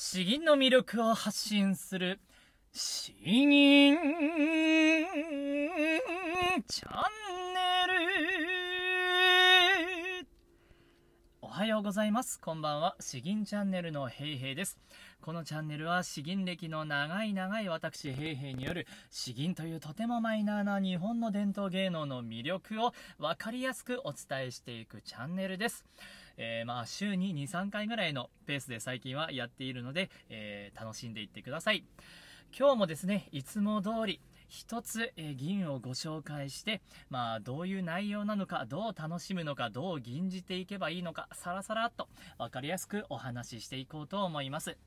詩吟の魅力を発信する。詩吟チャンネル。おはようございます。こんばんは。詩吟チャンネルのヘイヘイです。このチャンネルは詩吟歴の長い長い私ヘイヘイによる詩吟というとてもマイナーな日本の伝統芸能の魅力を分かりやすくお伝えしていくチャンネルです。えー、まあ週に2、3回ぐらいのペースで最近はやっているので、えー、楽しんでいってください。今日もですね、いつも通り、一つ、えー、銀をご紹介して、まあ、どういう内容なのか、どう楽しむのか、どう吟じていけばいいのか、さらさらっと分かりやすくお話ししていこうと思います。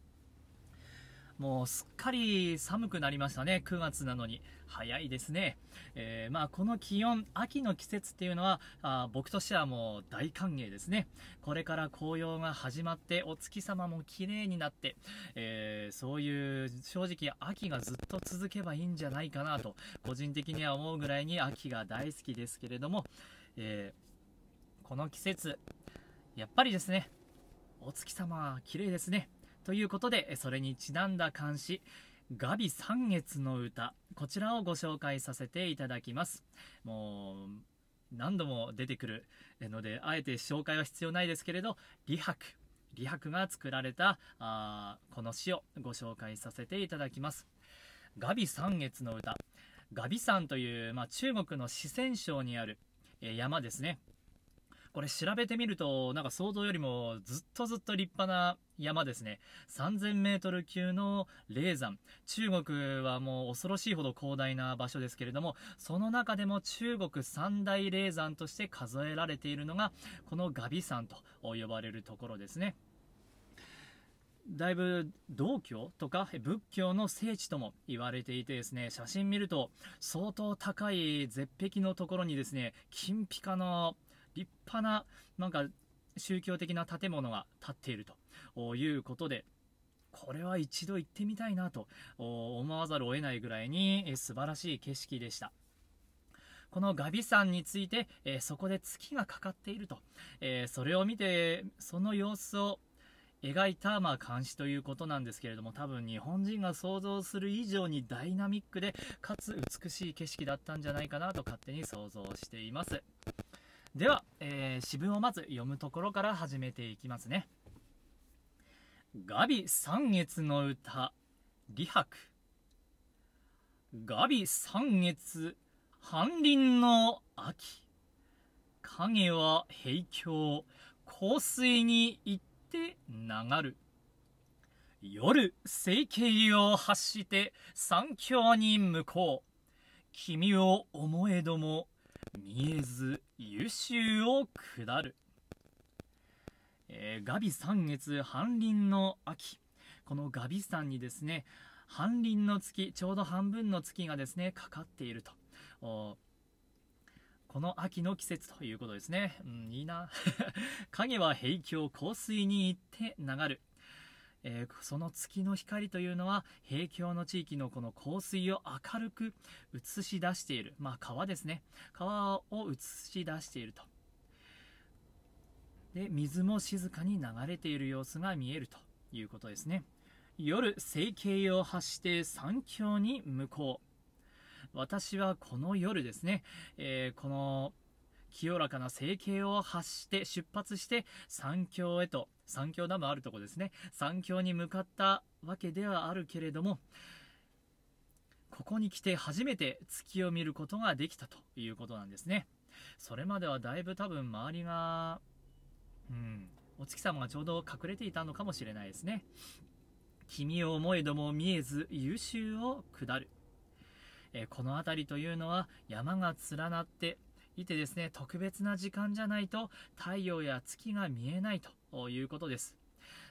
もうすっかり寒くなりましたね。9月なのに。早いですね。えー、まあこの気温、秋の季節っていうのはあ僕としてはもう大歓迎ですね。これから紅葉が始まってお月様も綺麗になって、えー、そういう正直秋がずっと続けばいいんじゃないかなと個人的には思うぐらいに秋が大好きですけれども、えー、この季節、やっぱりですね、お月様綺麗ですね。ということで、それにちなんだ漢詩、ガビ三月の歌、こちらをご紹介させていただきます。もう、何度も出てくるので、あえて紹介は必要ないですけれど、李白。李白が作られたあこの詩をご紹介させていただきます。ガビ三月の歌。ガビ山という、まあ、中国の四川省にある、山ですね。これ調べてみると、なんか想像よりもずっとずっと立派な山ですね。3000メートル級の霊山。中国はもう恐ろしいほど広大な場所ですけれども、その中でも中国三大霊山として数えられているのが、このガビ山と呼ばれるところですね。だいぶ道教とか仏教の聖地とも言われていてですね、写真見ると相当高い絶壁のところにですね、金ピカの立派な、なんか、宗教的な建物が建っているということで、これは一度行ってみたいなと思わざるを得ないぐらいに素晴らしい景色でした。このガビ山について、えそこで月がかかっていると、えそれを見て、その様子を描いた、まあ、監視ということなんですけれども、多分日本人が想像する以上にダイナミックで、かつ美しい景色だったんじゃないかなと勝手に想像しています。では、えー、詩文をまず読むところから始めていきますね。ガビ三月の歌、李白。ガビ三月、半林の秋。影は平京、香水に行って流る。夜、生計を発して三峡に向こう。君を思えども見えず優秀を下る、えー、ガビ三月半輪の秋このガビ山にですね半輪の月ちょうど半分の月がですねかかっているとこの秋の季節ということですね。うん、いいな。影は平京香水に行って流る。えー、その月の光というのは平京の地域のこの香水を明るく映し出している、まあ、川ですね。川を映し出していると。で水も静かに流れている様子が見えるということですね。夜生計を発して山峡に向こう。私はこの夜ですね、えー、この清らかな生計を発して出発して山峡へと三峡ダムあるとこですね。三峡に向かったわけではあるけれどもここに来て初めて月を見ることができたということなんですね。それまではだいぶ多分周りがうんお月様がちょうど隠れていたのかもしれないですね。君を思えども見えず優秀を下る。えこの辺りというのは山が連なっていてですね、特別な時間じゃないと太陽や月が見えないということです。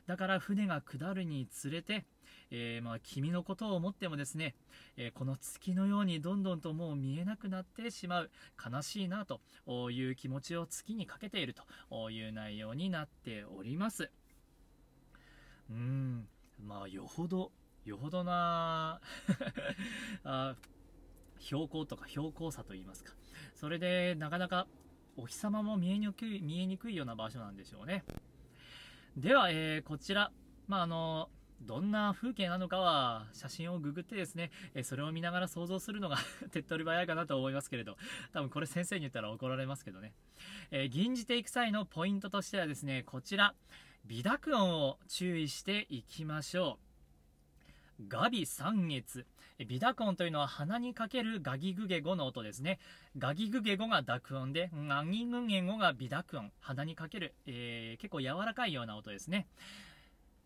だから船が下るにつれて、えー、まあ、君のことを思ってもですね、えー、この月のようにどんどんともう見えなくなってしまう悲しいなという気持ちを月にかけているという内容になっております。うーん、まあよほど、よほどな あ標高とか標高差といいますか。それで、なかなかお日様も見えにくい、見えにくいような場所なんでしょうね。では、えー、こちら、まあ、あの、どんな風景なのかは写真をググってですね、えそれを見ながら想像するのが 手っ取り早いかなと思いますけれど、多分これ先生に言ったら怒られますけどね。えー、吟じていく際のポイントとしてはですね、こちら、微濁音を注意していきましょう。ガビ三月。微濁音というのは鼻にかけるガギグゲゴの音ですね。ガギグゲゴが濁音で、ガギグゲゴが微濁音。鼻にかける、えー、結構柔らかいような音ですね。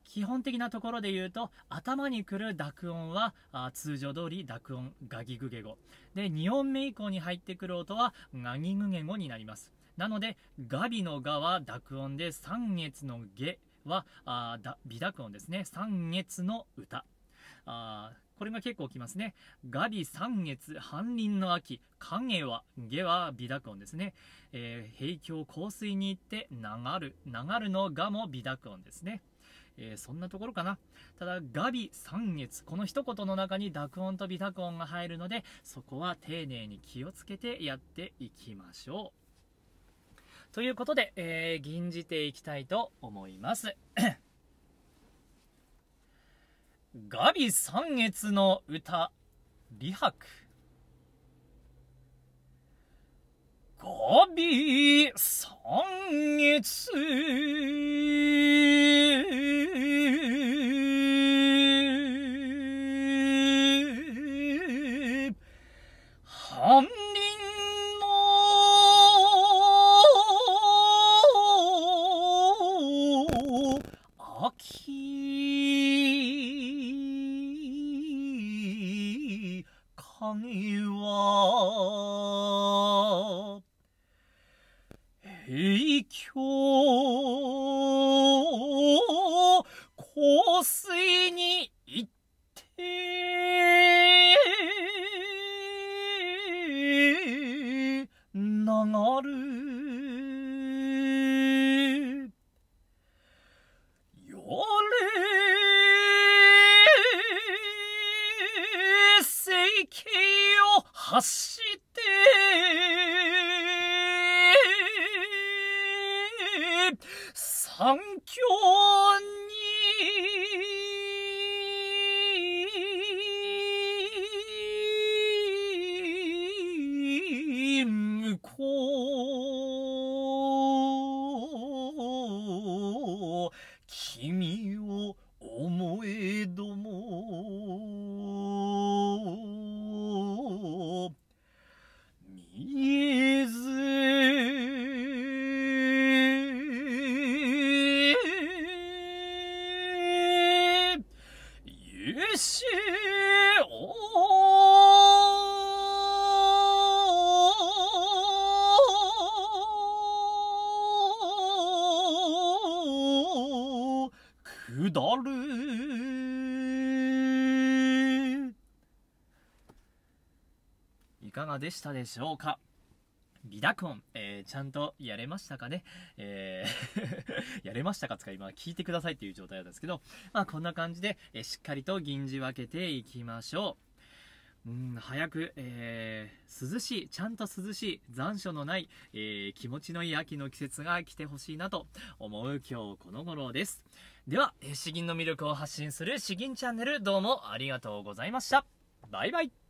基本的なところで言うと頭に来る濁音はあ通常通り濁音ガギグゲ語で2音目以降に入ってくる音はガギグゲ語になりますなのでガビのガは濁音で三月のゲはあだ微濁音ですね三月の歌あこれが結構きますね。ガビ三月、半輪の秋、影は、下は微濁音ですね。えー、平京香水に行って流る、流るのがも微濁音ですね。えー、そんなところかな。ただ、ガビ三月、この一言の中に濁音と微濁音が入るので、そこは丁寧に気をつけてやっていきましょう。ということで、えー、吟じていきたいと思います。ガビ三月の歌、李白。ガビ三月平京香水に行って流るよ走って環境に向こう君をしお下る。いかがでしたでしょうか？ビダコン、えー、ちゃんとやれましたかね？えー やれましたか？つか今聞いてくださいっていう状態なんですけど、まあこんな感じで、えー、しっかりと銀じ分けていきましょう。うん、早く、えー、涼しい、ちゃんと涼しい、残暑のない、え、気持ちのいい秋の季節が来てほしいなと思う今日この頃です。では、えー、詩吟の魅力を発信する詩吟チャンネルどうもありがとうございました。バイバイ。